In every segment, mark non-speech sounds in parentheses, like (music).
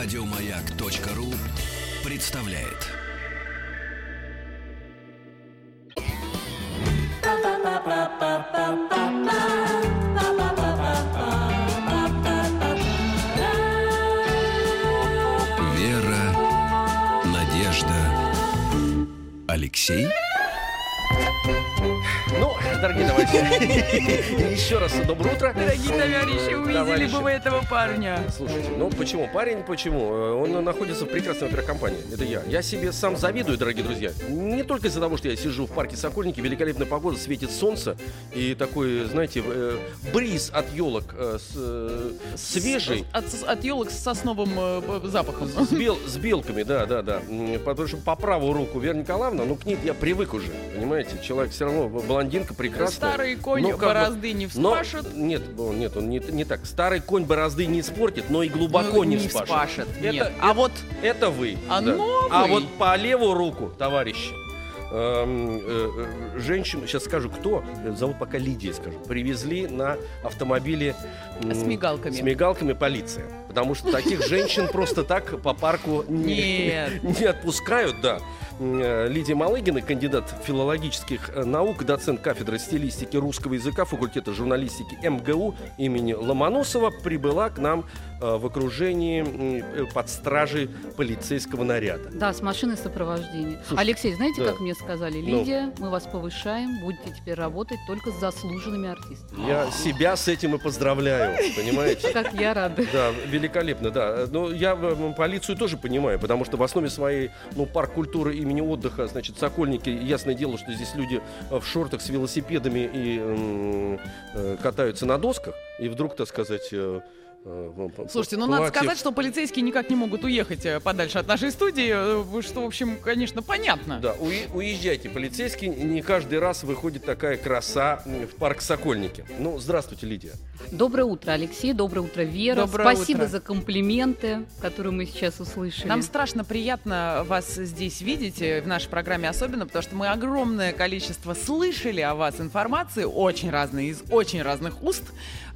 Радиомаяк.ру представляет. Вера, Надежда, Алексей. Ну, дорогие товарищи, (laughs) еще раз доброе утро. Дорогие товарищи, увидели Товарищи. бы вы этого парня. Слушайте, ну почему? Парень почему? Э, Он находится в прекрасной компании. Это я. Я себе сам завидую, дорогие друзья. Не только из-за того, что я сижу в парке Сокольники, великолепная погода, светит солнце и такой, знаете, э, бриз от елок э, с, э, свежий. От, от елок с сосновым э, запахом. С, бел- с белками, да, да, да. Потому что по правую руку Вера Николаевна, ну, к ней я привык уже, понимаете? Человек все равно, блондинка прекрасная. Старый конь бы- борозды не Но- вспашет. нет, он, нет, он не, не так. Старый конь борозды не испортит, но и глубоко Ну, не, не вспашет. вспашет, Это, нет. А вот это вы. А да. новый? А вот по левую руку, товарищи, эм, э, э, женщину, сейчас скажу, кто, зовут пока Лидия, скажу, привезли на автомобиле С мигалками. С мигалками полиция. Потому что таких женщин просто так по парку не, Нет. (laughs) не отпускают, да. Э, Лидия Малыгина, кандидат филологических э, наук, доцент кафедры стилистики русского языка факультета журналистики МГУ имени Ломоносова, прибыла к нам э, в окружении под стражей полицейского наряда. Да, с машиной сопровождения. Слушай, Алексей, знаете, да. как мне сказали? Ну. Лидия, мы вас повышаем, будете теперь работать только с заслуженными артистами. Я себя с этим и поздравляю, понимаете? Как я рада. Да, великолепно, да. Но я полицию тоже понимаю, потому что в основе своей, ну, парк культуры имени отдыха, значит, Сокольники, ясное дело, что здесь люди э, в шортах с велосипедами и э, катаются на досках, и вдруг, так сказать... э, Слушайте, ну надо сказать, что полицейские никак не могут уехать э, подальше от нашей студии, э, что, в общем, конечно, понятно. Да, уезжайте, полицейские, не каждый раз выходит такая краса в парк Сокольники. Ну, здравствуйте, Лидия. Доброе утро, Алексей. Доброе утро, Вера. Доброе Спасибо утро. за комплименты, которые мы сейчас услышали. Нам страшно приятно вас здесь видеть, в нашей программе особенно, потому что мы огромное количество слышали о вас информации, очень разной, из очень разных уст,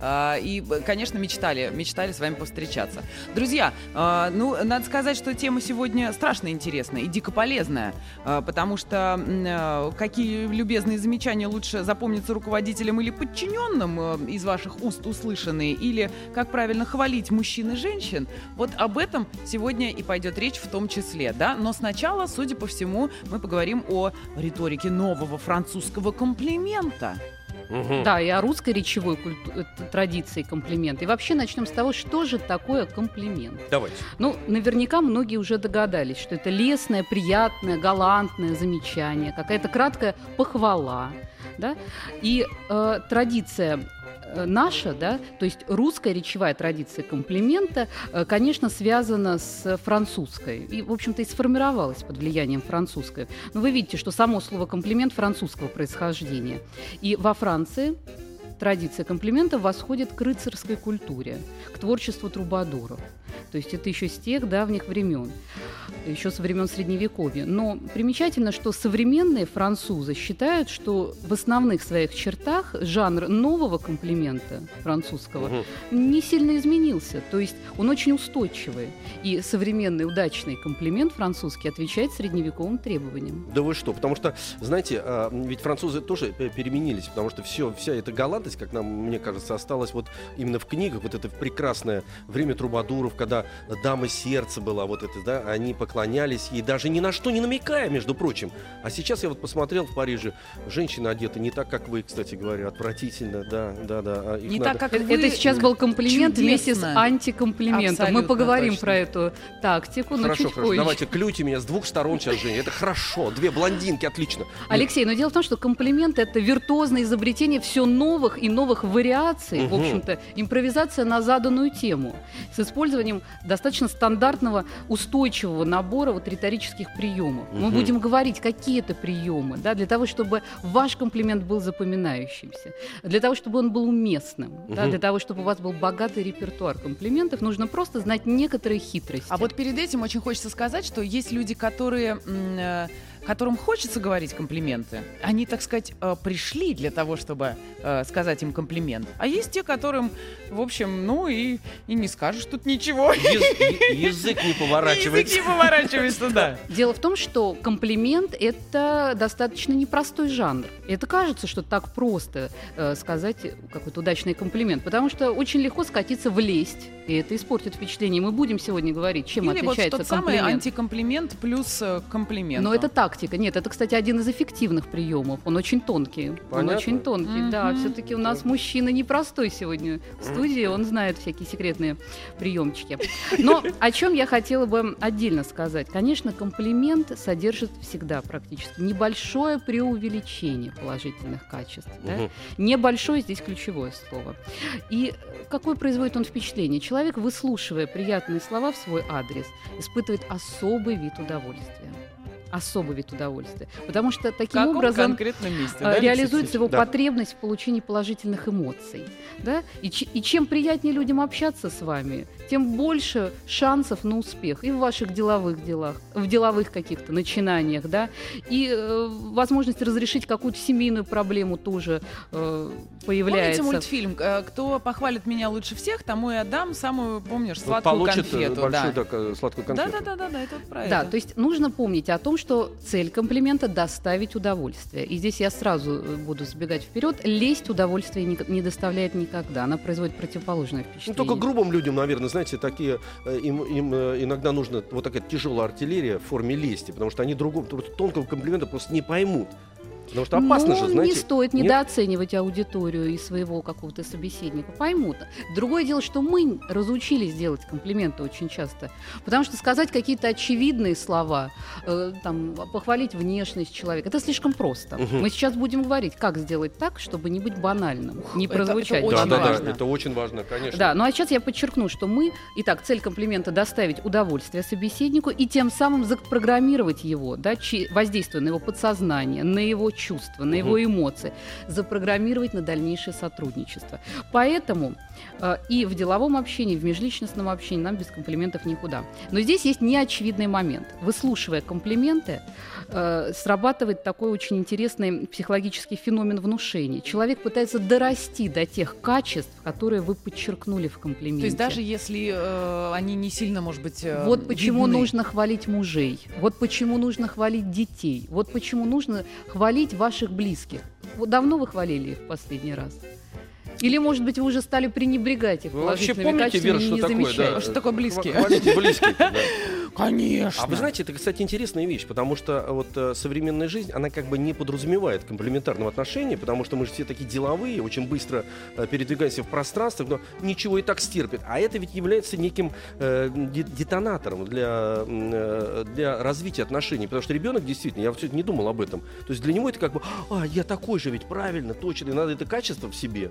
и, конечно, мечтали, мечтали с вами повстречаться. Друзья, а, ну, надо сказать, что тема сегодня страшно интересная и дико полезная, а, потому что а, какие любезные замечания лучше запомниться руководителям или подчиненным из ваших уст услышанные, или как правильно хвалить мужчин и женщин, вот об этом сегодня и пойдет речь в том числе, да. Но сначала, судя по всему, мы поговорим о риторике нового французского комплимента. Мгм. Да, и о русской речевой культу- э, традиции комплимента. И вообще начнем с того, что же такое комплимент. Давайте. Ну, наверняка многие уже догадались, что это лестное, приятное, галантное замечание, какая-то краткая похвала, да, и э, традиция наша, да, то есть русская речевая традиция комплимента, э, конечно, связана с французской и, в общем-то, и сформировалась под влиянием французской. Но вы видите, что само слово комплимент французского происхождения. И во Франции традиция комплимента восходит к рыцарской культуре, к творчеству трубадуров. То есть это еще с тех давних времен, еще со времен Средневековья. Но примечательно, что современные французы считают, что в основных своих чертах жанр нового комплимента французского Мгм. не сильно изменился. То есть он очень устойчивый. И современный удачный комплимент французский отвечает средневековым требованиям. Да вы что? Потому что, знаете, а, ведь французы тоже переменились, потому что все, вся эта галантность, как нам, мне кажется, осталась вот именно в книгах, вот это прекрасное время трубадуров, когда дама сердца была, вот это, да, они поклонялись ей, даже ни на что не намекая, между прочим. А сейчас я вот посмотрел в Париже, женщины одеты не так, как вы, кстати говоря, отвратительно, да, да, да. а их Не надо- так, как Это, вы. это сейчас был комплимент вместе с чудесно. антикомплиментом. Мы Абсолютно поговорим точно. про эту тактику, но Хорошо, чуть хорошо, позже. давайте клюйте меня с двух сторон сейчас, Женя. Это хорошо, две блондинки, отлично. Алексей, но дело в том, что комплимент это виртуозное изобретение все новых и новых вариаций, в общем-то, импровизация на заданную тему с использованием достаточно стандартного, устойчивого набора вот риторических приемов. Мы Мгм. будем говорить, какие это приемы, да, для того, чтобы ваш комплимент был запоминающимся, для того, чтобы он был уместным, да, Мгм. для того, чтобы у вас был богатый репертуар комплиментов, нужно просто знать некоторые хитрости. А вот перед этим очень хочется сказать, что есть люди, которые м, э, которым хочется говорить комплименты. Они, так сказать, э, пришли для того, чтобы э, сказать им комплимент. А есть те, которым, в общем, ну и, и не скажешь тут ничего. Язык не поворачивается. Язык не поворачивается, да. Дело в том, что комплимент – это достаточно непростой жанр. Это кажется, что так просто э, сказать какой-то удачный комплимент, потому что очень легко скатиться в лесть, и это испортит впечатление. Мы будем сегодня говорить, чем Или вот отличается тот самый комплимент. антикомплимент плюс комплимент. Но это тактика. Нет, это, кстати, один из эффективных приемов. Он очень тонкий. Он Понятно. очень тонкий, да. Мгм. Все-таки у нас мужчина непростой сегодня в студии. Он знает всякие секретные приемчики. Но о чем я хотела бы отдельно сказать. Конечно, комплимент содержит всегда практически небольшое преувеличение положительных качеств. да. Небольшое здесь ключевое слово. И какое производит он впечатление? Человек, выслушивая приятные слова в свой адрес, испытывает особый вид удовольствия. Особый вид удовольствия. Потому что таким каком образом конкретном месте? э, да, реализуется его Да. потребность в получении положительных эмоций. Да? И, ч- и чем приятнее людям общаться с вами, тем больше шансов на успех и в ваших деловых делах, в деловых каких-то начинаниях, да, и э, возможность разрешить какую-то семейную проблему тоже э, появляется. Помните мультфильм э, «Кто похвалит меня лучше всех, тому и отдам самую, помнишь, Вот сладкую получит э, конфету». большую да. э, сладкую Да, конфету. да, да, да, да, это вот про Да, это. то есть нужно помнить о том, что цель комплимента доставить удовольствие. И здесь я сразу буду сбегать вперед. Лесть удовольствия не, не доставляет никогда. Она производит противоположное Ну, впечатление. только грубым людям, наверное, знаете, такие, э, им, им, э, иногда нужна вот такая тяжелая артиллерия в форме лести, потому что они другого, тонкого комплимента просто не поймут. Потому что опасно Ну, же, знаете. не стоит нет? недооценивать аудиторию и своего какого-то собеседника. Поймут. Другое дело, что мы разучились делать комплименты очень часто. Потому что сказать какие-то очевидные слова, э, там, похвалить внешность человека, это слишком просто. Мгм. Мы сейчас будем говорить, как сделать так, чтобы не быть банальным, не это- прозвучать. это Да, очень да, да, важно. это очень важно, конечно. Да, ну а сейчас я подчеркну, что мы, итак, цель комплимента доставить удовольствие собеседнику и тем самым запрограммировать его, да, воздействуя на его подсознание, на его чувства, на его эмоции, запрограммировать на дальнейшее сотрудничество. Поэтому и в деловом общении, в межличностном общении нам без комплиментов никуда. Но здесь есть неочевидный момент. Выслушивая комплименты, э, срабатывает такой очень интересный психологический феномен внушения. Человек пытается дорасти до тех качеств, которые вы подчеркнули в комплименте. То есть даже если э, они не сильно, может быть, э, Вот почему видны. нужно хвалить мужей, вот почему нужно хвалить детей, вот почему нужно хвалить ваших близких. Давно вы хвалили их в последний раз? Или, может быть, вы уже стали пренебрегать их Вы вообще положительными помните, качествами Вера, и что не такое? замечаете? Да? А что такое близкие? Хвалите (laughs) близких, да. Конечно. А вы знаете, это, кстати, интересная вещь, потому что вот э, современная жизнь, она как бы не подразумевает комплементарного отношения, потому что мы же все такие деловые, очень быстро э, передвигаемся в пространстве, но ничего и так стерпит. А это ведь является неким э, де- детонатором для, э, для развития отношений, потому что ребенок действительно, я все не думал об этом, то есть для него это как бы, а, я такой же ведь, правильно, точно, и надо это качество в себе.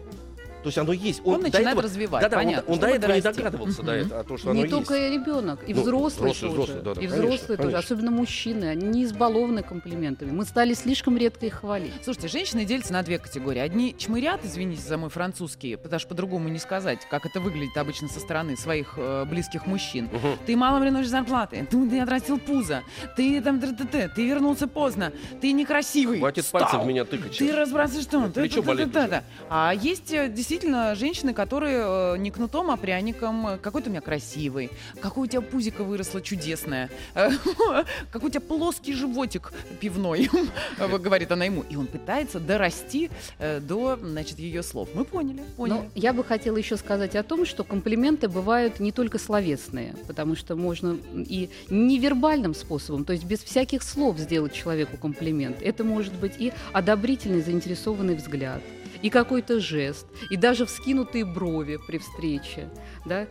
То есть оно есть. Он до начинает этого- развивать, Да-да, он- понятно, он, до чтобы этого не дорасти. догадывался до Мгм. этого, а то, что Не оно только есть. и ребенок, и Ну, взрослый, взрослый, тоже. взрослый, да-да, и конечно, взрослые тоже, конечно. особенно мужчины, они не избалованы комплиментами. Мы стали слишком редко их хвалить. Слушайте, женщины делятся на две категории. Одни чмырят, извините за мой французский, потому что по-другому не сказать, как это выглядит обычно со стороны своих э, близких мужчин. Мгм. Ты мало приносишь зарплаты, ты, ты отрастил пузо, ты там т-т-т, ты вернулся поздно, ты некрасивый. Хватит стал, пальцев меня тыкать. Ты разбрасываешь что? Вот плечо болит Та-та-та-та-та. А есть э, действительно женщины, которые э, не кнутом, а пряником. Какой ты у меня красивый, какое у тебя пузико выросло чудесное, (laughs) какой у тебя плоский животик пивной, (laughs) говорит она ему. И он пытается дорасти э, до, значит, ее слов. Мы поняли, поняли. Но я бы хотела еще сказать о том, что комплименты бывают не только словесные, потому что можно и невербальным способом, то есть без всяких слов сделать человеку комплимент. Это может быть и одобрительный, заинтересованный взгляд, и какой-то жест, и даже вскинутые брови при встрече. Да?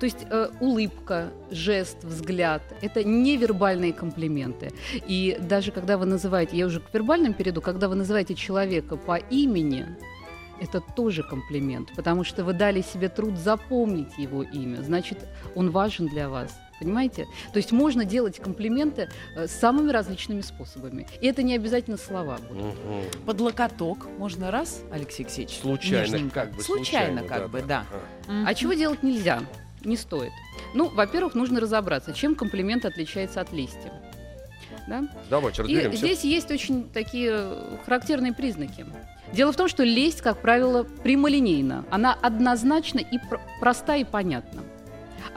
То есть э, улыбка, жест, взгляд – это невербальные комплименты. И даже когда вы называете, я уже к вербальным перейду, когда вы называете человека по имени, это тоже комплимент, потому что вы дали себе труд запомнить его имя, значит, он важен для вас. Понимаете? То есть можно делать комплименты э, самыми различными способами. И это не обязательно слова будут. Мгм. Под локоток можно раз, Алексей Алексеевич? Случайно, нежненько? как бы. Случайно, как бы, да. Ага. А чего делать нельзя? Не стоит. Ну, во-первых, нужно разобраться, чем комплимент отличается от лести. Да? Давайте И разберемся. здесь есть очень такие характерные признаки. Дело в том, что лесть, как правило, прямолинейна. Она однозначна и пр- проста и понятна.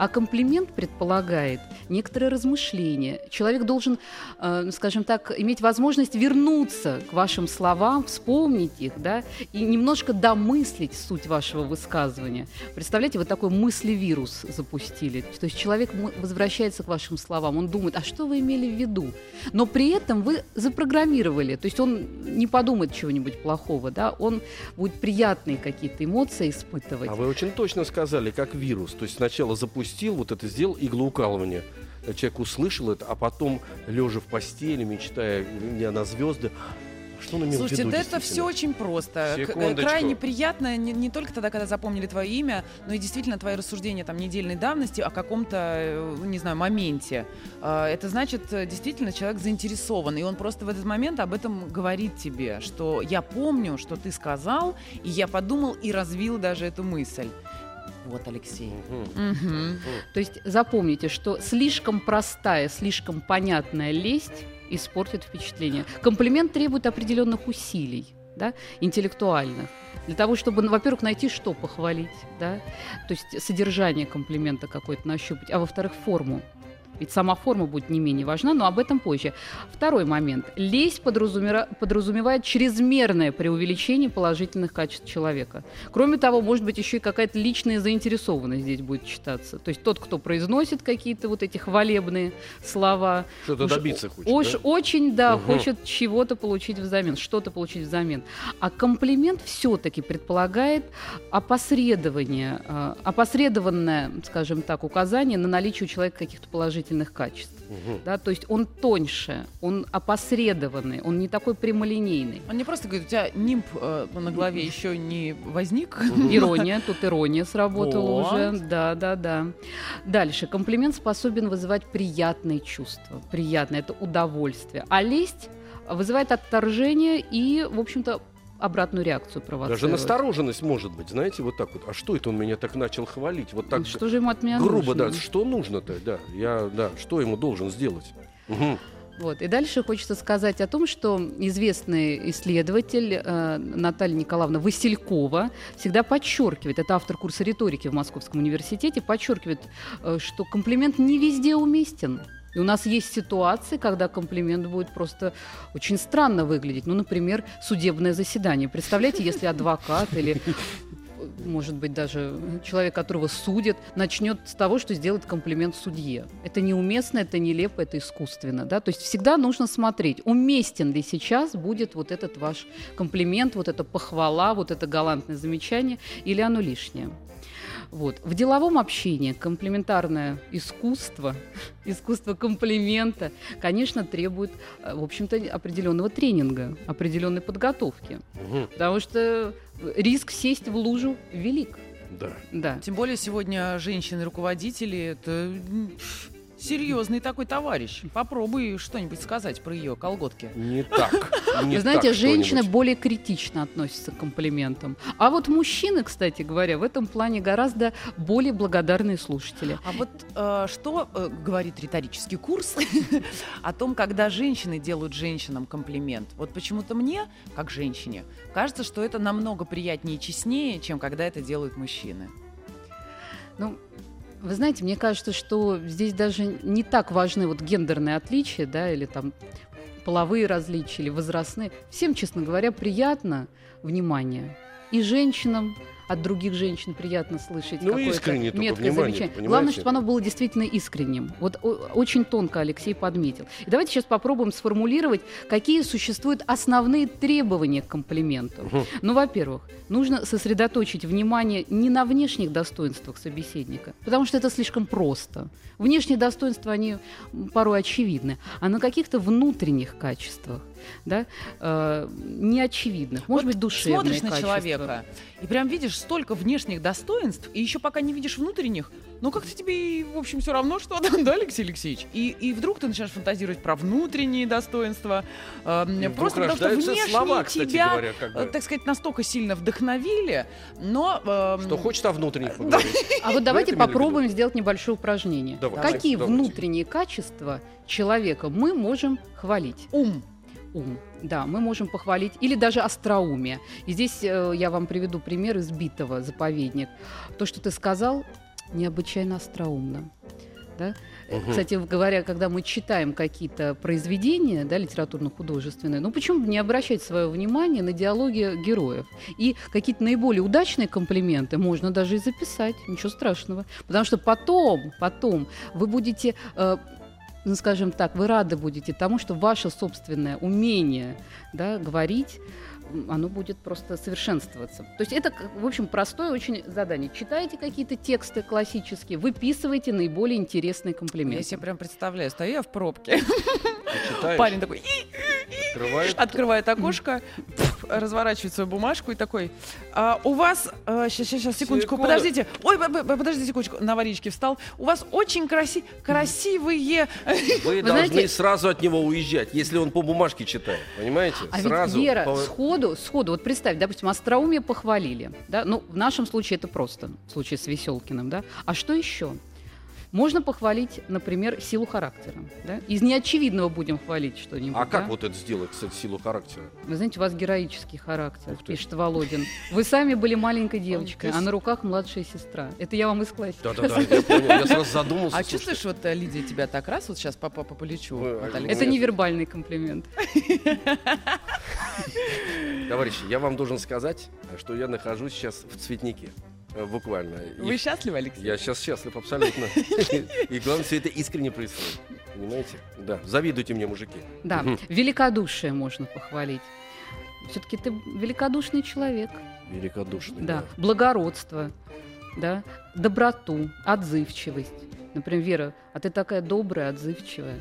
А комплимент предполагает некоторое размышление. Человек должен, э, скажем так, иметь возможность вернуться к вашим словам, вспомнить их, да, и немножко домыслить суть вашего высказывания. Представляете, вот такой мыслевирус запустили. То есть человек возвращается к вашим словам, он думает, а что вы имели в виду? Но при этом вы запрограммировали, то есть он не подумает чего-нибудь плохого, да, он будет приятные какие-то эмоции испытывать. А вы очень точно сказали, как вирус. То есть сначала запустил, вот это сделал иглоукалывание. Человек услышал это, а потом, лежа в постели, мечтая не на звезды, что он имел Слушайте, в виду да это все очень просто. Секундочку. Крайне приятно не, не только тогда, когда запомнили твое имя, но и действительно твои рассуждения там недельной давности о каком-то, э, не знаю, моменте. А, Это значит, э, действительно, человек заинтересован, и он просто в этот момент об этом говорит тебе, что я помню, что ты сказал, и я подумал и развил даже эту мысль. Вот, Алексей. Мгм. То есть запомните, что слишком простая, слишком понятная лесть испортит впечатление. Комплимент требует определенных усилий, да, интеллектуальных. Для того, чтобы, ну, во-первых, найти, что похвалить, да, то есть содержание комплимента какое-то нащупать, а во-вторых, форму. Ведь сама форма будет не менее важна, но об этом позже. Второй момент. Лесть подразумевает чрезмерное преувеличение положительных качеств человека. Кроме того, может быть, еще и какая-то личная заинтересованность здесь будет читаться. То есть тот, кто произносит какие-то вот эти хвалебные слова, Что-то добиться хочет, Уж да? очень, да, Мгм. хочет чего-то получить взамен, что-то получить взамен. А комплимент все-таки предполагает опосредование, э, опосредованное, скажем так, указание на наличие у человека каких-то положительных качеств. Мгм. Да? То есть он тоньше, он опосредованный, он не такой прямолинейный. Он не просто говорит, у тебя нимб э, на голове еще не возник. (laughs) Ирония, тут ирония сработала Вот. уже. Да, да, да. Дальше. Комплимент способен вызывать приятные чувства. Приятное это удовольствие. А лесть вызывает отторжение и, в общем-то, обратную реакцию провоцирует. Даже настороженность может быть, знаете, вот так вот. А что это он меня так начал хвалить? Вот так Что же ему от меня грубо, нужно? да. Что нужно-то, да. Я, да, что ему должен сделать? Мгм. Вот. И дальше хочется сказать о том, что известный исследователь э, Наталья Николаевна Василькова всегда подчеркивает, это автор курса риторики в Московском университете, подчеркивает, э, что комплимент не везде уместен. И у нас есть ситуации, когда комплимент будет просто очень странно выглядеть. Ну, например, судебное заседание. Представляете, если адвокат или может быть, даже человек, которого судят, начнет с того, что сделает комплимент судье. Это неуместно, это нелепо, это искусственно. Да? То есть всегда нужно смотреть, уместен ли сейчас будет вот этот ваш комплимент, вот эта похвала, вот это галантное замечание, или оно лишнее. Вот. В деловом общении комплементарное искусство, (laughs) искусство комплимента, конечно, требует, э, в общем-то, определенного тренинга, определенной подготовки. Мгм. Потому что риск сесть в лужу велик. Да. Да. Тем более сегодня женщины-руководители это серьезный такой товарищ. Попробуй что-нибудь сказать про ее колготки. Не так. не Вы знаете, так что-нибудь. более критично относятся к комплиментам. А вот мужчины, кстати говоря, в этом плане гораздо более благодарные слушатели. А вот э, что э, говорит риторический курс (laughs) о том, когда женщины делают женщинам комплимент? Вот почему-то мне, как женщине, кажется, что это намного приятнее и честнее, чем когда это делают мужчины. Ну, вы знаете, мне кажется, что здесь даже не так важны вот гендерные отличия, да, или там половые различия, или возрастные. Всем, честно говоря, приятно внимание. И женщинам от других женщин приятно слышать Ну, какое-то искренне меткое замечание. Главное, чтобы оно было действительно искренним. Вот о- очень тонко Алексей подметил. И давайте сейчас попробуем сформулировать, какие существуют основные требования к комплименту. Мгм. Ну, во-первых, нужно сосредоточить внимание не на внешних достоинствах собеседника, потому что это слишком просто. Внешние достоинства, они порой очевидны, а на каких-то внутренних качествах, да, э, неочевидных, может Вот быть, душевные Смотришь на качества. человека и прям видишь столько внешних достоинств, и еще пока не видишь внутренних, ну как-то тебе, в общем, все равно, что там, да, Алексей Алексеевич? И, и вдруг ты начинаешь фантазировать про внутренние достоинства, э, просто потому что внешние слова, кстати тебя, говоря, как бы. э, так сказать, настолько сильно вдохновили, но... эм, Что хочет о внутренних (laughs) поговорить. А вот давайте попробуем сделать небольшое упражнение. Какие внутренние качества человека мы можем хвалить? Ум. Ум. Да, мы можем похвалить. Или даже остроумие. И здесь э, я вам приведу пример из битого заповедник. То, что ты сказал, необычайно остроумно. Да? Мгм. Кстати говоря, когда мы читаем какие-то произведения да, литературно-художественные, ну почему бы не обращать свое внимание на диалоги героев? И какие-то наиболее удачные комплименты можно даже и записать, ничего страшного. Потому что потом, потом вы будете э, ну, скажем так, вы рады будете тому, что ваше собственное умение да, говорить, оно будет просто совершенствоваться. То есть это, в общем, простое очень задание. Читайте какие-то тексты классические, выписывайте наиболее интересные Я комплименты. себе прям представляю, стою я в пробке, парень такой открывает окошко, разворачивает свою бумажку и такой, «А, у вас, сейчас, сейчас, секундочку, Секунду. подождите, ой, подождите секундочку, на варичке встал, у вас очень краси- красивые, Вы, Вы должны знаете- сразу от него уезжать, если он по бумажке читает. Понимаете? А сразу. ведь Вера по- сходу, сходу, вот представь, допустим, остроумие похвалили, да, ну, в нашем случае это просто, в случае с Веселкиным, да, а что еще? Можно похвалить, например, силу характера, да, из неочевидного будем хвалить что-нибудь, А как да? вот это сделать, кстати, силу характера? Вы знаете, у вас героический характер, пишет Володин. Вы сами были маленькой девочкой, а на руках младшая сестра. Это я вам из классики. Да-да-да, я понял. Я сразу задумался. А чувствуешь, вот, э, Лидия, тебя так раз, вот сейчас по, плечу. Это невербальный комплимент. (laughs) Товарищи, я вам должен сказать, что я нахожусь сейчас в цветнике. Э, Буквально. И Вы счастливы, Алексей? Я сейчас счастлив абсолютно. И главное, все это искренне происходит. Понимаете? Да. Завидуйте мне, мужики. Да, великодушие можно похвалить. Все-таки ты великодушный человек. Великодушный. Да, благородство, да, доброту, отзывчивость. Например, Вера, а ты такая добрая, отзывчивая.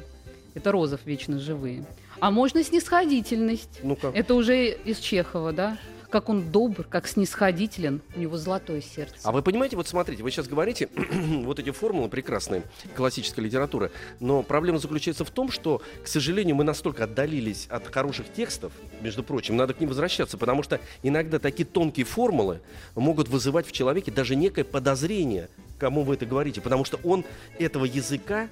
Это розов вечно живые. А можно снисходительность. Ну как? Это уже из Чехова, да? Как он добр, как снисходителен. У него золотое сердце. А вы понимаете, вот смотрите, вы сейчас говорите (clears throat) вот эти формулы прекрасные классической литературы, но проблема заключается в том, что, к сожалению, мы настолько отдалились от хороших текстов, между прочим, надо к ним возвращаться, потому что иногда такие тонкие формулы могут вызывать в человеке даже некое подозрение, кому вы это говорите, потому что он этого языка,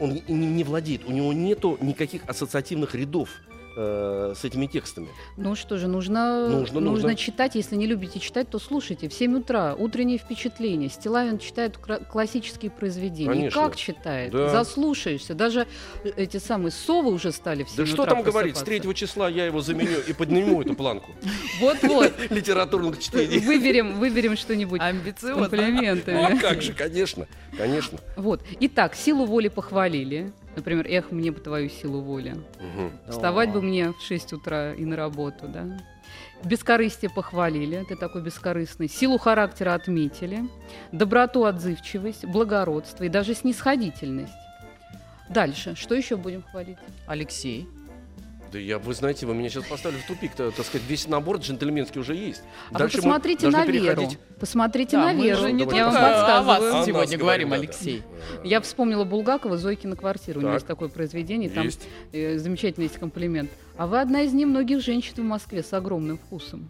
он не, владеет, у него нету никаких ассоциативных рядов э, с этими текстами. Ну что же, нужно, Нужно, нужно. читать. Если не любите читать, то слушайте. В 7 утра утренние впечатления. Стилавин читает классические произведения. И Конечно. как читает? Да. Заслушаешься. Даже э, эти самые совы уже стали в 7 Да что утра там говорить, с просыпаться. 3 числа я его заменю и подниму эту планку (laughs) Вот-вот. (laughs) литературных чтений. Выберем, выберем что-нибудь Амбициозно. комплиментами. Ну, а как же, конечно, конечно. Вот. Итак, силу воли похвалили. Например, эх, мне бы твою силу воли. Мгм. Вставать бы мне в 6 утра и на работу, да. Бескорыстие похвалили, ты такой бескорыстный. Силу характера отметили. Доброту, отзывчивость, благородство и даже снисходительность. Дальше. Что еще будем хвалить? Алексей. Да я, вы знаете, вы меня сейчас поставили в тупик, так сказать, весь набор джентльменский уже есть. А Дальше вы посмотрите на Веру. переходить- Посмотрите Да, на мы Веру. же не. Я вам только о подсказываю. вас О сегодня нас говорим, да, да. Алексей. Я вспомнила Булгакова «Зойкина квартира». У него Так. есть такое произведение, там Есть. э, замечательный есть комплимент. А вы одна из немногих женщин в Москве с огромным вкусом.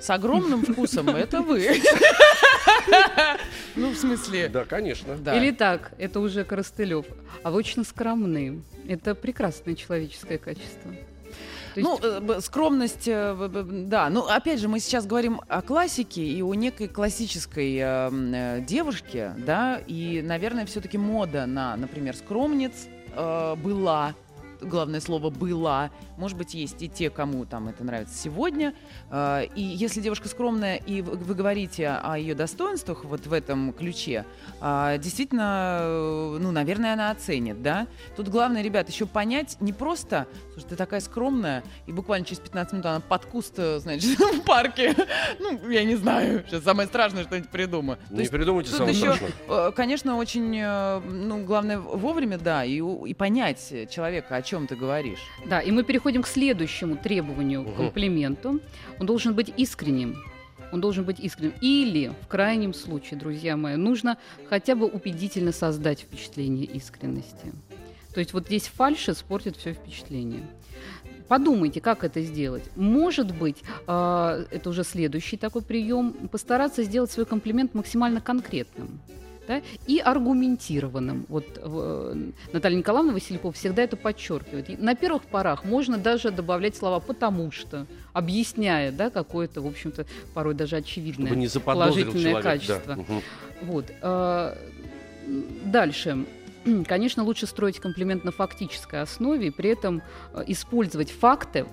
С огромным вкусом (laughs) это вы. Ну, в смысле, Да, конечно. да. Или так, это уже Коростылев. А вы очень скромны. Это прекрасное человеческое качество. Есть- Ну, э, скромность, э, да. Ну, опять же, мы сейчас говорим о классике и о некой классической э, м, э, девушке, да, и, наверное, все-таки мода на, например, скромниц была. Главное слово была. Может быть, есть и те, кому там это нравится сегодня. Э, И если девушка скромная, и вы говорите о ее достоинствах вот в этом ключе, а, действительно, э, ну, наверное, она оценит, да? Тут главное, ребят, еще понять не просто, слушай, ты такая скромная, и буквально через 15 минут она под куст, э, значит, (laughs) в парке. Ну, я не знаю, сейчас самое страшное что-нибудь придумаю. Не есть придумайте тут самое еще, страшное. э, конечно, очень, ну, главное вовремя, да, и, и понять человека, о чем ты говоришь. Да, и мы переходим к следующему требованию, Мгм. комплименту. Он должен быть искренним. Он должен быть искренним. Или, в крайнем случае, друзья мои, нужно хотя бы убедительно создать впечатление искренности. То есть вот здесь фальшь испортит все впечатление. Подумайте, как это сделать. Может быть, э, это уже следующий такой прием, постараться сделать свой комплимент максимально конкретным. Да, и аргументированным. Вот э, Наталья Николаевна Василькова всегда это подчеркивает. И на первых порах можно даже добавлять слова «потому что», объясняя да, какое-то, в общем-то, порой даже очевидное Чтобы не положительное человек, качество. да. Вот. э, Дальше. (clears throat) Конечно, лучше строить комплимент на фактической основе и при этом э, использовать факты,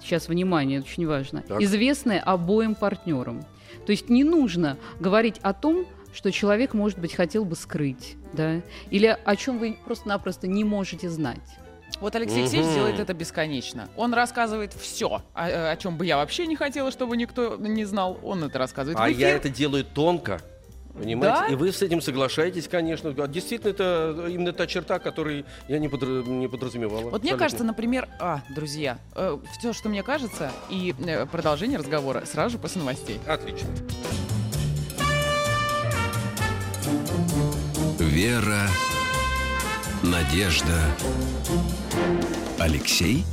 сейчас внимание, очень важно, Так. известные обоим партнерам. То есть не нужно говорить о том, что человек, может быть, хотел бы скрыть, да, или о чем вы просто-напросто не можете знать. Вот Алексей Алексеевич Мгм. делает это бесконечно. Он рассказывает все, о, о чем бы я вообще не хотела, чтобы никто не знал. Он это рассказывает. А я это делаю тонко. Понимаете? Да? И вы с этим соглашаетесь, конечно. А Действительно, это именно та черта, которую я не, подра- не подразумевала. Вот мне Абсолютно. кажется, например, а, друзья, все, что мне кажется, и э, продолжение разговора сразу же после новостей. Отлично. Вера, Надежда, Алексей.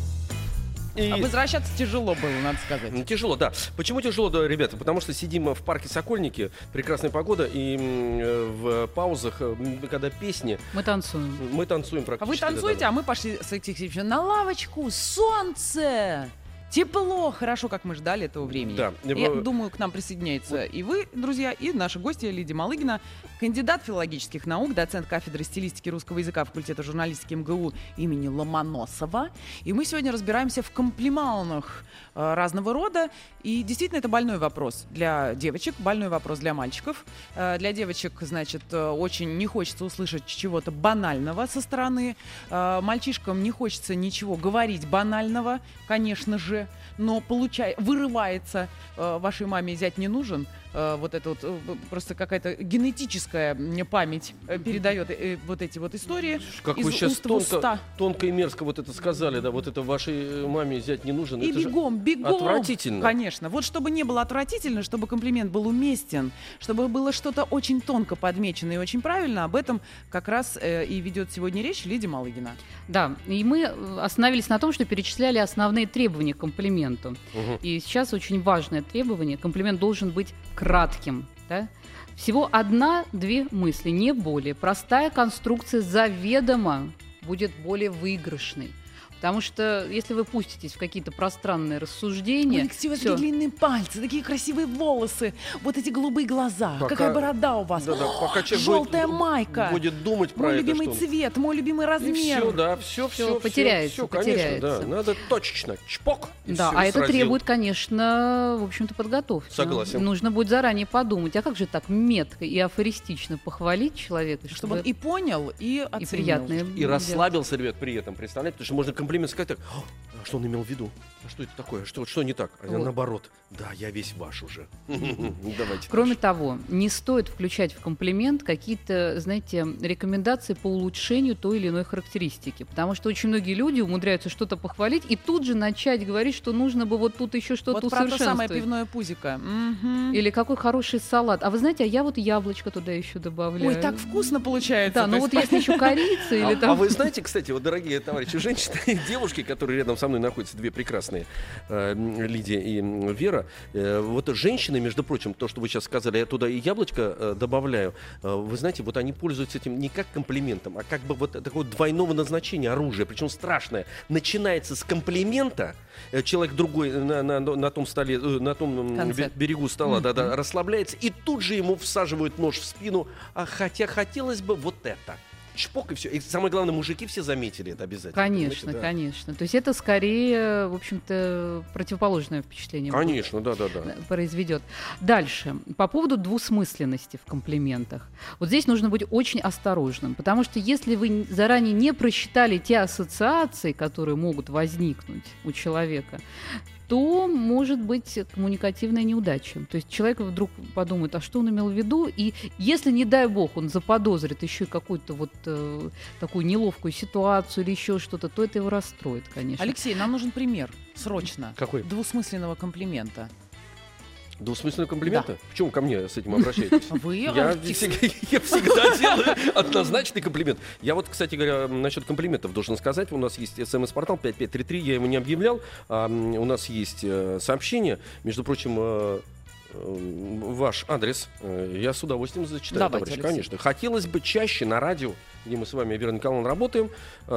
И- А возвращаться тяжело было, надо сказать. М, Тяжело, да. Почему тяжело, да, ребята? Потому что сидим в парке Сокольники, прекрасная погода, и в паузах, э, когда песни, Мы танцуем. мы танцуем А практически. вы танцуете, да-да-да. а мы пошли с Алексеем Алексеевичем на лавочку, солнце, тепло, хорошо, как мы ждали этого времени. Да. Я Э, думаю, к нам присоединяется и вы, друзья, и наши гости Лидия Малыгина, кандидат филологических наук, доцент кафедры стилистики русского языка факультета журналистики МГУ имени Ломоносова. И мы сегодня разбираемся в комплиментах э, разного рода. И действительно, это больной вопрос для девочек, больной вопрос для мальчиков. Э, для девочек, значит, э, очень не хочется услышать чего-то банального со стороны. Э, мальчишкам не хочется ничего говорить банального, конечно же, но получай, вырывается э, вашей маме зять не нужен. Э, вот это вот э, просто какая-то генетическая память э, передает э, вот эти вот истории Как из вы сейчас уст в уста. тонко, тонко и мерзко вот это сказали, да, вот это вашей маме взять не нужен. И это же бегом, бегом. отвратительно. Конечно. Вот чтобы не было отвратительно, чтобы комплимент был уместен, чтобы было что-то очень тонко подмечено и очень правильно, об этом как раз э, и ведет сегодня речь Лидия Малыгина. Да, и мы остановились на том, что перечисляли основные требования к комплименту. Мгм. И сейчас очень важное требование. Комплимент должен быть кратким. Да? Всего одна-две мысли, не более. Простая конструкция заведомо будет более выигрышной. Потому что если вы пуститесь в какие-то пространные У рассуждения, Алексея всё. такие длинные пальцы, такие красивые волосы, вот эти голубые глаза, Пока- какая борода у вас, пока человек желтая будет, майка, будет думать про мой это, любимый что цвет, мой любимый И размер. все, да, все, Всё, все, потеряется, все, конечно, потеряется. да, надо точечно, чпок. и Да, а это сразил. требует, конечно, в общем-то, подготовки. Согласен. Нужно будет заранее подумать, а как же так метко и афористично похвалить человека, Чтобы он и понял, и и оценил. приятное И делать. расслабился, ребят, при этом, представляете? Потому что можно комплимент сказать так, «О, а что он имел в виду? А что это такое? Что, что не так? А Вот. наоборот, да, я весь ваш уже. (laughs) Давайте. Кроме дальше. того, не стоит включать в комплимент какие-то, знаете, рекомендации по улучшению той или иной характеристики. Потому что очень многие люди умудряются что-то похвалить и тут же начать говорить, что нужно бы вот тут еще что-то Вот про то самое усовершенствовать. пивное пузико. Мгм. Или какой хороший салат. А вы знаете, а я вот яблочко туда еще добавляю. Ой, так вкусно получается. Да, То ну есть вот если еще (laughs) корица или А, там... а вы знаете, кстати, вот, дорогие товарищи, женщины (laughs) девушки, которые рядом со мной находятся, две прекрасные, э, Лидия и Вера, э, вот женщины, между прочим, то, что вы сейчас сказали, я туда и яблочко э, добавляю, вы знаете, вот они пользуются этим не как комплиментом, а как бы вот такого двойного назначения оружия, причем страшное. Начинается с комплимента, человек другой на, на- на том столе, на том м, Конце. бе- берегу стола, да-да, расслабляется, и тут же ему всаживают нож в спину, а хотя хотелось бы вот это. Чпок и все. И самое главное, мужики все заметили это обязательно. Конечно, да. конечно. То есть это скорее, в общем-то, противоположное впечатление. Конечно, да-да-да. э, произведет. Дальше. По поводу двусмысленности в комплиментах. Вот здесь нужно быть очень осторожным, потому что если вы заранее не просчитали те ассоциации, которые могут возникнуть у человека, то может быть коммуникативная неудача. То есть человек вдруг подумает, а что он имел в виду, и если, не дай бог, он заподозрит еще и какую-то вот э, такую неловкую ситуацию или еще что-то, то это его расстроит, конечно. Алексей, нам нужен пример. Срочно. Какой? Двусмысленного комплимента. Двусмысленные комплименты? Почему ко мне с этим обращаетесь? (laughs) Вы Я всегда, (laughs) я всегда (laughs) делаю однозначный комплимент. Я вот, кстати говоря, насчет комплиментов должен сказать. У нас есть смс-портал 5533, я его не объявлял. А, у нас есть э, сообщение. Между прочим, э, э, ваш адрес я с удовольствием зачитаю, Давайте, товарищ, Алексей. конечно. Хотелось бы чаще на радио, где мы с вами, Вера Николаевна, работаем,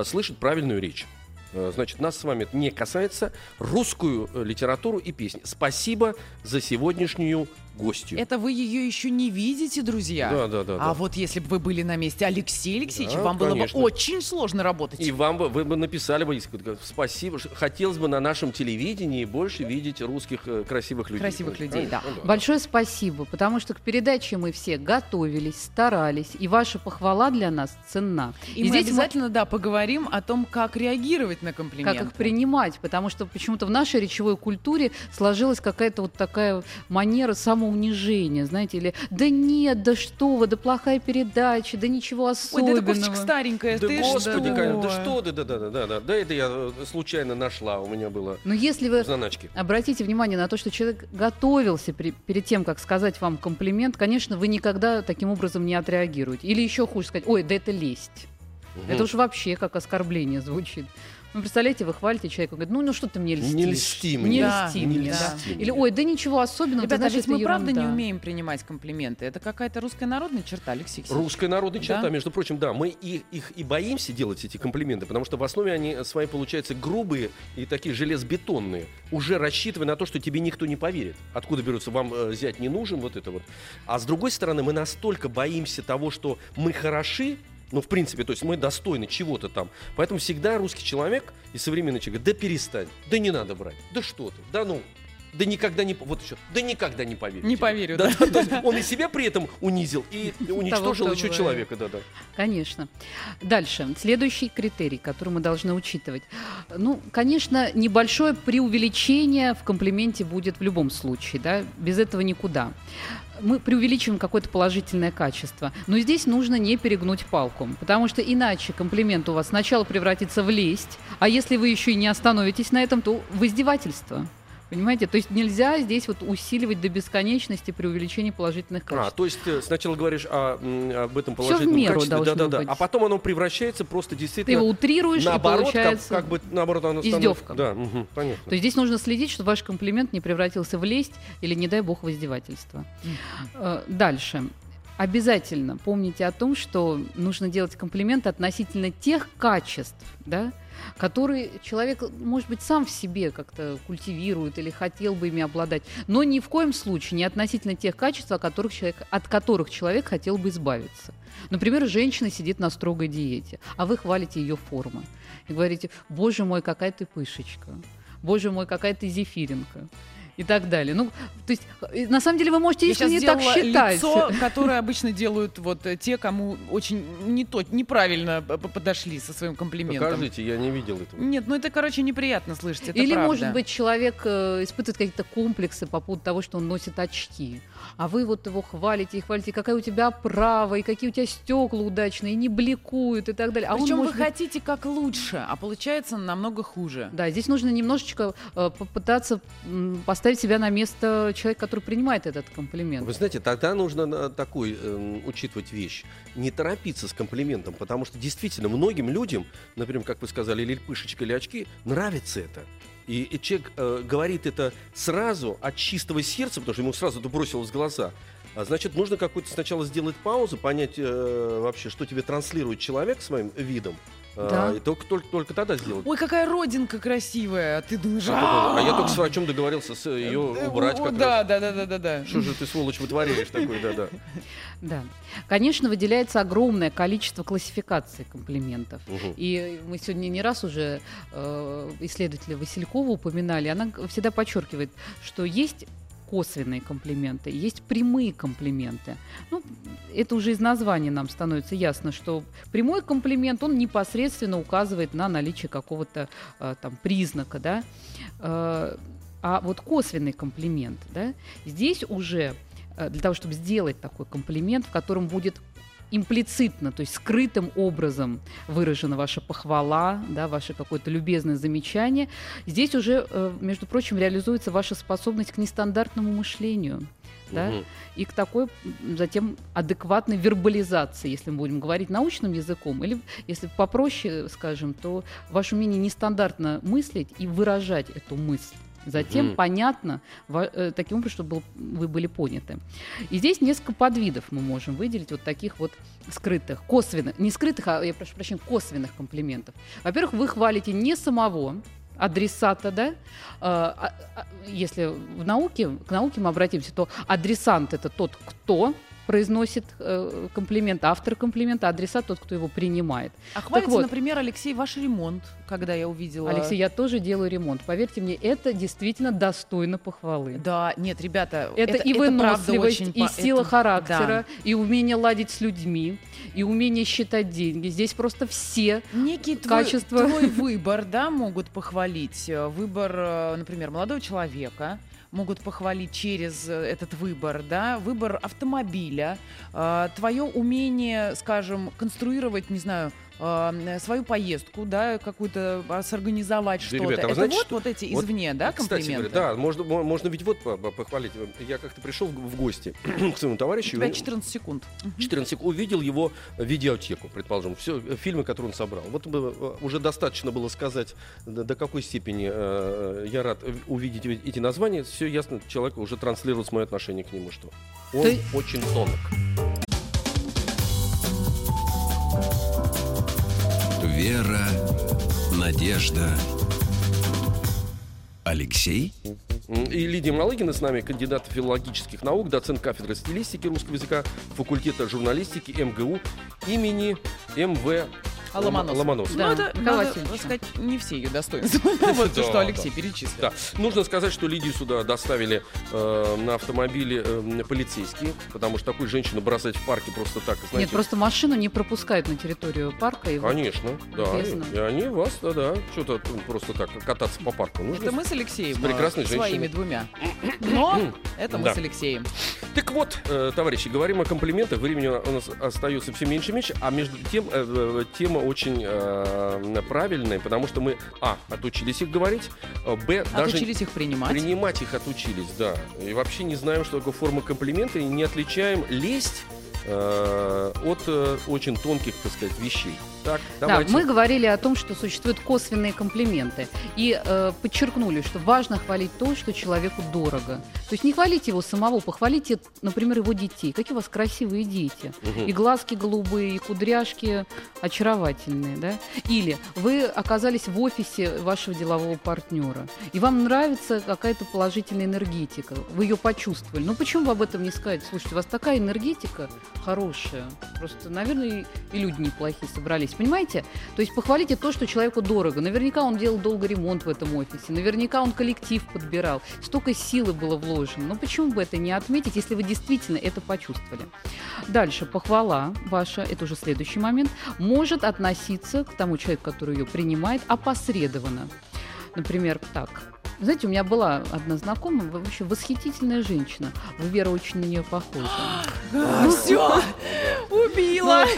слышать правильную речь. Э, Значит, нас с вами не касается. Русскую э, литературу и песни. Спасибо за сегодняшнюю гостью. Это вы ее еще не видите, друзья. Да, да, да. А да. вот если бы вы были на месте Алексея Алексеевича, Да, вам было бы конечно. очень сложно работать. И вам бы, вы бы написали бы, спасибо, хотелось бы на нашем телевидении больше видеть русских э, красивых людей. Красивых людей, да. конечно, Большое спасибо, потому что к передаче мы все готовились, старались, и ваша похвала для нас ценна. И, мы здесь мы- обязательно, да, поговорим о том, как реагировать на комплименты. как их принимать, потому что почему-то в нашей речевой культуре сложилась какая-то вот такая манера самоунижения, знаете, или «да нет, да что вы, да плохая передача, да ничего Ой, особенного». да это Костик старенькая, Да ты господи, что? Катя, да что ты, да, да, да, да, да, да, это я э, случайно нашла, у меня было Но если вы в заначке. Обратите внимание на то, что человек готовился при- перед тем, как сказать вам комплимент, конечно, вы никогда таким образом не отреагируете. Или еще хуже сказать, ой, да это лесть. Мгм. Это уж вообще как оскорбление звучит. Ну, представляете, вы хвалите человека, говорит, ну, ну что ты мне льстишь? Не льсти мне. Не Да, льсти не мне, да. Или, ой, да ничего особенного, Ребята, знаешь, ведь это мы правда не ерунда». умеем принимать комплименты. Это какая-то русская народная черта, Алексей Алексеевич. Русская народная Да? черта, между прочим, да, мы и, их и боимся делать эти комплименты, потому что в основе они свои получаются грубые и такие железобетонные, уже рассчитывая на то, что тебе никто не поверит. Откуда берутся, вам э, взять не нужен, вот это вот. А с другой стороны, мы настолько боимся того, что мы хороши, ну, в принципе, то есть мы достойны чего-то там. Поэтому всегда русский человек и современный человек, да перестань, да не надо брать, да что ты, да ну, да никогда не, вот еще, да никогда не поверю. Не тебе». поверю, Да, да. да, есть он и себя при этом унизил, и (laughs) уничтожил кто еще бывает. человека, да-да. Конечно. Дальше. Следующий критерий, который мы должны учитывать. Ну, конечно, небольшое преувеличение в комплименте будет в любом случае, да, без этого никуда. Мы преувеличиваем какое-то положительное качество. Но здесь нужно не перегнуть палку, потому что иначе комплимент у вас сначала превратится в лесть, а если вы еще и не остановитесь на этом, то в издевательство. Понимаете? То есть нельзя здесь вот усиливать до бесконечности при увеличении положительных А, качеств. то есть э, сначала говоришь о, об этом Всё в положительном меру качестве, должно да-да-да, быть. а потом оно превращается просто Ты действительно его утрируешь, наоборот, и получается... как, как бы наоборот оно становится- издевка. Да, мгм, понятно. То есть здесь нужно следить, чтобы ваш комплимент не превратился в лесть или, не дай бог, в издевательство. Э, Дальше. Обязательно помните о том, что нужно делать комплимент относительно тех качеств, да, которые человек, может быть, сам в себе как-то культивирует или хотел бы ими обладать, но ни в коем случае не относительно тех качеств, о которых человек, от которых человек хотел бы избавиться. Например, женщина сидит на строгой диете, а вы хвалите ее формы и говорите, боже мой, какая ты пышечка, боже мой, какая ты зефиринка и так далее. Ну, то есть, э, на самом деле, вы можете Я искренне так считать. лицо, которое обычно делают вот э, те, кому очень не то, неправильно подошли со своим комплиментом. Покажите, я не видел этого. Нет, ну это, короче, неприятно слышать, это Или, правда. может быть, человек э, испытывает какие-то комплексы по поводу того, что он носит очки. А вы вот его хвалите и хвалите, какая у тебя оправа, и какие у тебя стекла удачные, и не бликуют и так далее. А он, Причем вы может быть, хотите как лучше, а получается намного хуже. Да, здесь нужно немножечко э, попытаться м, поставить себя на место человека, который принимает этот комплимент. Вы знаете, тогда нужно на- такой эм, учитывать вещь. Не торопиться с комплиментом, потому что действительно многим людям, например, как вы сказали, или пышечка, или очки, нравится это. И, и человек э, говорит это сразу от чистого сердца, потому что ему сразу это бросилось в глаза. А значит, нужно какую-то сначала сделать паузу, понять э, вообще, что тебе транслирует человек своим видом. А, Да. и только, только, только тогда сделать. Ой, какая родинка красивая, а ты думаешь... А я только с врачом договорился с, ее Э, убрать как да, да, да, да, да, да. Что же ты, сволочь, вытворяешь такой, да-да. (laughs) Да. Конечно, выделяется огромное количество классификаций комплиментов. И мы сегодня не раз уже э, исследователя Василькова упоминали. Она всегда подчеркивает, что есть косвенные комплименты, есть прямые комплименты. Ну, это уже из названия нам становится ясно, что прямой комплимент, он непосредственно указывает на наличие какого-то э, там признака, да. Э, а вот косвенный комплимент, да, здесь уже э, для того, чтобы сделать такой комплимент, в котором будет имплицитно, то есть скрытым образом выражена ваша похвала, да, ваше какое-то любезное замечание. Здесь уже, э, между прочим, реализуется ваша способность к нестандартному мышлению. Да? Мгм. и к такой затем адекватной вербализации, если мы будем говорить научным языком, или если попроще скажем, то ваше умение нестандартно мыслить и выражать эту мысль. Затем Мгм. понятно, э, таким образом, чтобы был- вы были поняты. И здесь несколько подвидов мы можем выделить вот таких вот скрытых, косвенных, не скрытых, а, я прошу прощения, косвенных комплиментов. Во-первых, вы хвалите не самого адресата, да, А, а, а, если в науке, к науке мы обратимся, то адресант это тот, кто произносит э, комплимент, автор комплимента, адресат тот, кто его принимает. А хвалится, вот. например, Алексей, ваш ремонт, когда я увидела... Алексей, я тоже делаю ремонт. Поверьте мне, это действительно достойно похвалы. Да, нет, ребята, Это, и правда выносливость, очень и сила это- характера, и умение ладить с людьми, и умение считать деньги. Здесь просто все да. Некий твой, качество. твой выбор, да, могут похвалить. Э, Выбор, э, например, молодого человека могут похвалить через э, этот выбор, да, выбор автомобиля, э, твое умение, скажем, конструировать, не знаю, э, свою поездку, да, какую-то а, сорганизовать Да, что-то. ребята, а Это знаете, вот, что- вот эти вот, извне, да, Кстати комплименты? говоря, да, можно, мо- можно ведь вот по- по- похвалить. Я как-то пришел в гости (clears throat) к своему У товарищу. и тебя он- 14 секунд. Мгм. 14 секунд, увидел его видеотеку, предположим, все фильмы, которые он собрал. Вот бы, э, уже достаточно было сказать, до, какой степени э, я рад э, увидеть э- эти названия. Все ясно, человеку уже транслируется мое отношение к нему, что он Ты- очень тонок. Вера, надежда. Алексей И Лидия Малыгина с нами, кандидат филологических наук, доцент кафедры стилистики русского языка, факультета журналистики МГУ имени МВ А Ломоносов? Ломоносов. Да, ну, это, Михаил надо Васильевич. сказать, не все ее достоинства. (laughs) Ну, Вот то, что Алексей перечислил. Да. Нужно сказать, что Лидию сюда доставили э, на автомобиле э, полицейские, потому что такую женщину бросать в парке просто так, знаете. Нет, просто машину не пропускают на территорию парка. И вот Конечно, да. И они вас, да-да, что-то просто так кататься по парку нужно. Это мы с Алексеем. С прекрасной э, Своими женщиной. двумя. (clears throat) Но это мы Да. с Алексеем. Так вот, э, товарищи, говорим о комплиментах. Времени у нас остается все меньше и меньше, а между тем э, тема очень э, правильная, потому что мы, а, отучились их говорить, э, б, даже Отучились их принимать. принимать их отучились, да. И вообще не знаем, что такое форма комплимента, и не отличаем лесть э, от э, очень тонких, так сказать, вещей. Так, Да, мы говорили о том, что существуют косвенные комплименты. И э, подчеркнули, что важно хвалить то, что человеку дорого. То есть не хвалите его самого, похвалите, например, его детей. Какие у вас красивые дети. Мгм. И глазки голубые, и кудряшки очаровательные, да? Или вы оказались в офисе вашего делового партнера, и вам нравится какая-то положительная энергетика, вы ее почувствовали. Ну почему бы об этом не сказать? Слушайте, у вас такая энергетика хорошая. Просто, наверное, и люди неплохие собрались. Понимаете? То есть похвалите то, что человеку дорого. Наверняка он делал долго ремонт в этом офисе. Наверняка он коллектив подбирал. Столько силы было вложено. Ну почему бы это не отметить, если вы действительно это почувствовали? Дальше, похвала ваша, это уже следующий момент, может относиться к тому человеку, который ее принимает, опосредованно. Например, так. Знаете, у меня была одна знакомая, вообще восхитительная женщина. Вы, Вера, очень на нее похожа. (gasps) Все, убила. (laughs)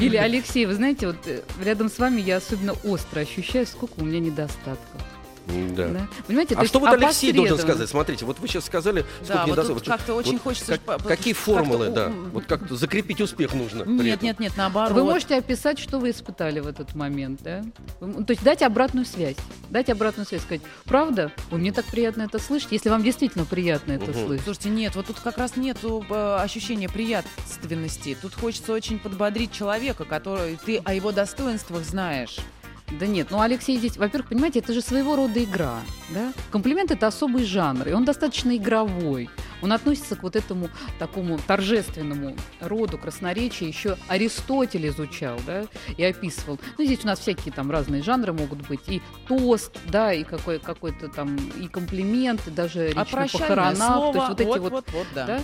Или Алексей, вы знаете, вот э, рядом с вами я особенно остро ощущаю, сколько у меня недостатков. Да. да. Понимаете, А то что вот Алексей должен сказать? Смотрите, вот вы сейчас сказали, Да, сколько вот недостатков. тут как-то очень хочется как- какие как-то формулы, у- да? у- Вот как закрепить успех нужно. Нет, нет, нет, наоборот. Вы можете описать, что вы испытали в этот момент, да? То есть дать обратную связь. Дать обратную связь, сказать, правда? Ой, мне так приятно это слышать, если вам действительно приятно это Мгм. слышать. Слушайте, нет, вот тут как раз нету э, ощущения приятственности. Тут хочется очень подбодрить человека, который ты о его достоинствах знаешь. Да нет, ну Алексей здесь, во-первых, понимаете, это же своего рода игра, да? Комплимент это особый жанр, и он достаточно игровой. Он относится к вот этому такому торжественному роду красноречия. Еще Аристотель изучал, да, и описывал. Ну, здесь у нас всякие там разные жанры могут быть. И тост, да, и какой, какой-то там, и комплимент, и даже речь А на прощальное похоронах. слово, То есть вот эти вот, вот вот, вот, да. да?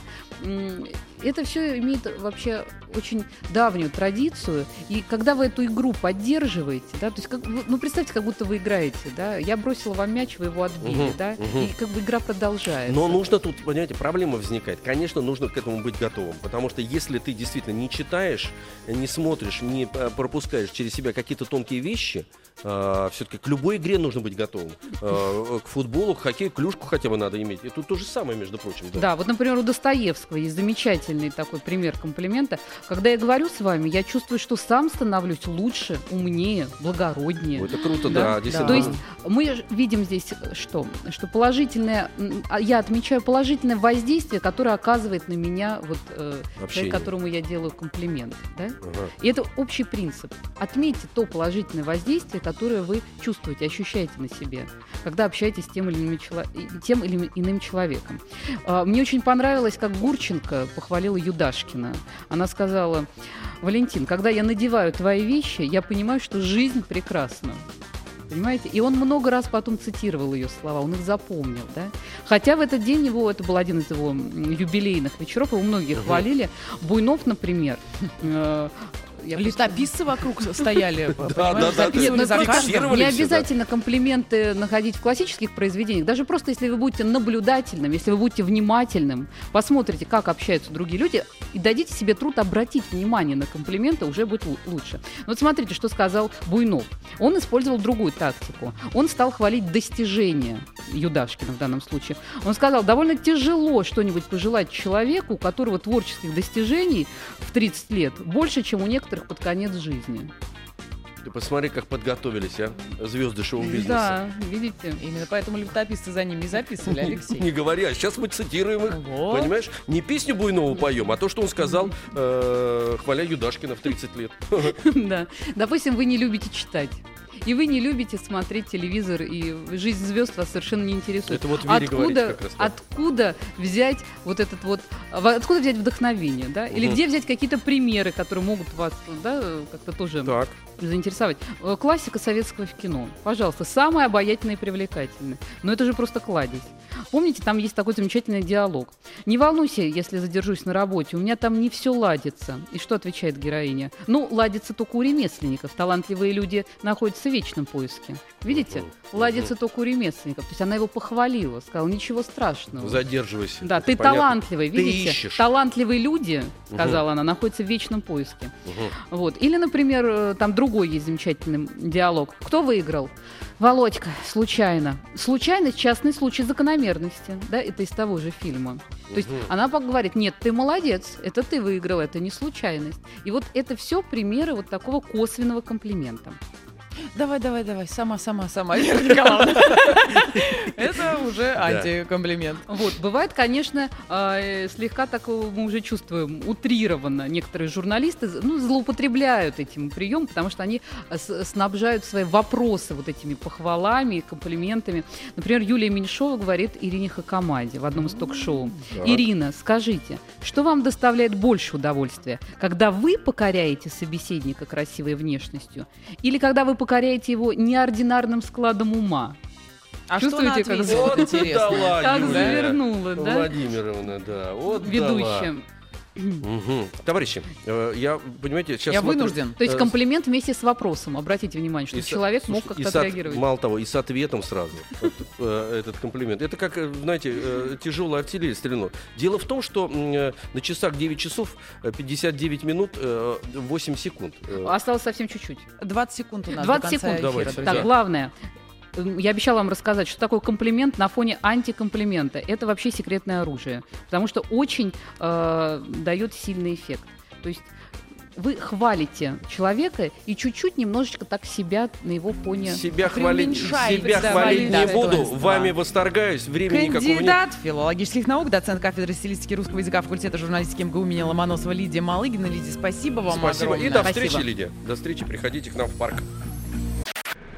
Это все имеет вообще очень давнюю традицию. И когда вы эту игру поддерживаете, да, то есть, как, ну, представьте, как будто вы играете, да, я бросила вам мяч, вы его отбили, Мгм, да, мгм. и как бы игра продолжается. Но нужно тут, понимаете, проблема возникает. Конечно, нужно к этому быть готовым, потому что если ты действительно не читаешь, не смотришь, не э, пропускаешь через себя какие-то тонкие вещи, э, все-таки к любой игре нужно быть готовым. Э, к футболу, к хоккею, клюшку хотя бы надо иметь. И тут то же самое, между прочим. Да, Да, вот, например, у Достоевского есть замечательный такой пример комплимента. Когда я говорю с вами, я чувствую, что сам становлюсь лучше, умнее, благороднее. Ой, это круто, Да, да, действительно. То есть мы видим здесь что? Что положительное, а я отмечаю положительное воздействие, которое оказывает на меня вот э, человек, которому я делаю комплимент. Да? Ага. И это общий принцип. Отметьте то положительное воздействие, которое вы чувствуете, ощущаете на себе, когда общаетесь с тем или иным, чело- тем или иным человеком. А, Мне очень понравилось, как Гурченко похвалила Юдашкина. Она сказала, Валентин, когда я надеваю твои вещи, я понимаю, что жизнь прекрасна. Понимаете? И он много раз потом цитировал ее слова, он их запомнил, да? Хотя в этот день его, это был один из его юбилейных вечеров, его многие хвалили. Буйнов, например, (laughs) э, я просто- Летописцы вокруг стояли, (laughs) да, да, да. ну, не обязательно комплименты находить в классических произведениях. Даже просто если вы будете наблюдательным, если вы будете внимательным, посмотрите, как общаются другие люди, и дадите себе труд обратить внимание на комплименты, уже будет лу- лучше. Ну, Вот смотрите, что сказал Буйнов. Он использовал другую тактику. Он стал хвалить достижения Юдашкина в данном случае. Он сказал, довольно тяжело что-нибудь пожелать человеку, у которого творческих достижений в 30 лет больше, чем у некоторых под конец жизни. Ты посмотри, как подготовились, а, звезды шоу-бизнеса. Да, видите. Именно поэтому летописцы за ними записывали, (laughs) Алексей. Не говори, а сейчас мы цитируем их. Вот. Понимаешь? Не песню Буйнову поем, а то, что он сказал, э, хваля Юдашкина в 30 лет. (laughs) Да. Допустим, вы не любите читать. И вы не любите смотреть телевизор, и жизнь звезд вас совершенно не интересует. Это вот Вере откуда, как раз. да. откуда взять вот этот вот, откуда взять вдохновение, да? Или Мгм. где взять какие-то примеры, которые могут вас, да, как-то тоже Так. заинтересовать. Э, Классика советского кино. Пожалуйста, самое обаятельное и привлекательное. Но это же просто кладезь. Помните, там есть такой замечательный диалог. «Не волнуйся, если задержусь на работе, у меня там не все ладится». И что отвечает героиня? «Ну, ладится только у ремесленников. Талантливые люди находятся в вечном поиске». Видите? Ладится только у ремесленников. То есть она его похвалила, сказала, ничего страшного. Задерживайся. Да, ты понятно. талантливый, Ты видите? ищешь. Талантливые люди, сказала она, находятся в вечном поиске. Мгм. Вот. Или, например, э, там другой есть замечательный диалог. Кто выиграл? Володька, случайно. Случайность, частный случай закономерности. Да, это из того же фильма. То есть она говорит, нет, ты молодец, это ты выиграл, это не случайность. И вот это все примеры вот такого косвенного комплимента. Давай, давай, давай, сама, сама, сама, Вера Николаевна. Это уже антикомплимент. Вот, бывает, конечно, э, слегка так э, мы уже чувствуем утрированно. Некоторые журналисты ну, злоупотребляют этим приемом, потому что они снабжают свои вопросы вот этими похвалами, комплиментами. Например, Юлия Меньшова говорит Ирине Хакамаде в одном из ток-шоу. Ирина, скажите, что вам доставляет больше удовольствия? Когда вы покоряете собеседника красивой внешностью или когда вы покоряете его неординарным складом ума? А что она Чувствуете, как? Вот интересно. дала, Юлия завернула, да? Владимировна, да. Вот дала. Мгм. Товарищи, э, я, понимаете, сейчас Я смотрю- вынужден. То есть Э, комплимент вместе с вопросом. Обратите внимание, что И человек мог слушайте, и как-то от- отреагировать. Мало того, и с ответом сразу вот, э, этот комплимент. Это как, э, знаете, э, тяжелая артиллерия стрельно. Дело в том, что э, на часах 9 часов э, 59 минут э, 8 секунд. Э, Осталось совсем чуть-чуть. 20 секунд у нас 20 до конца секунд. эфира, Давайте. Так, главное. Я обещала вам рассказать, что такое комплимент на фоне антикомплимента. Это вообще секретное оружие, потому что очень э, дает сильный эффект. То есть вы хвалите человека и чуть-чуть немножечко так себя на его фоне. Себя хвалить, себя хвалить не буду, вами восторгаюсь, времени никакого нет. Кандидат филологических наук, доцент кафедры стилистики русского языка факультета журналистики МГУ имени Ломоносова Лидия Малыгина. Лидия, спасибо вам Спасибо. И огромное. до встречи, Спасибо. Лидия. До встречи, приходите к нам в парк.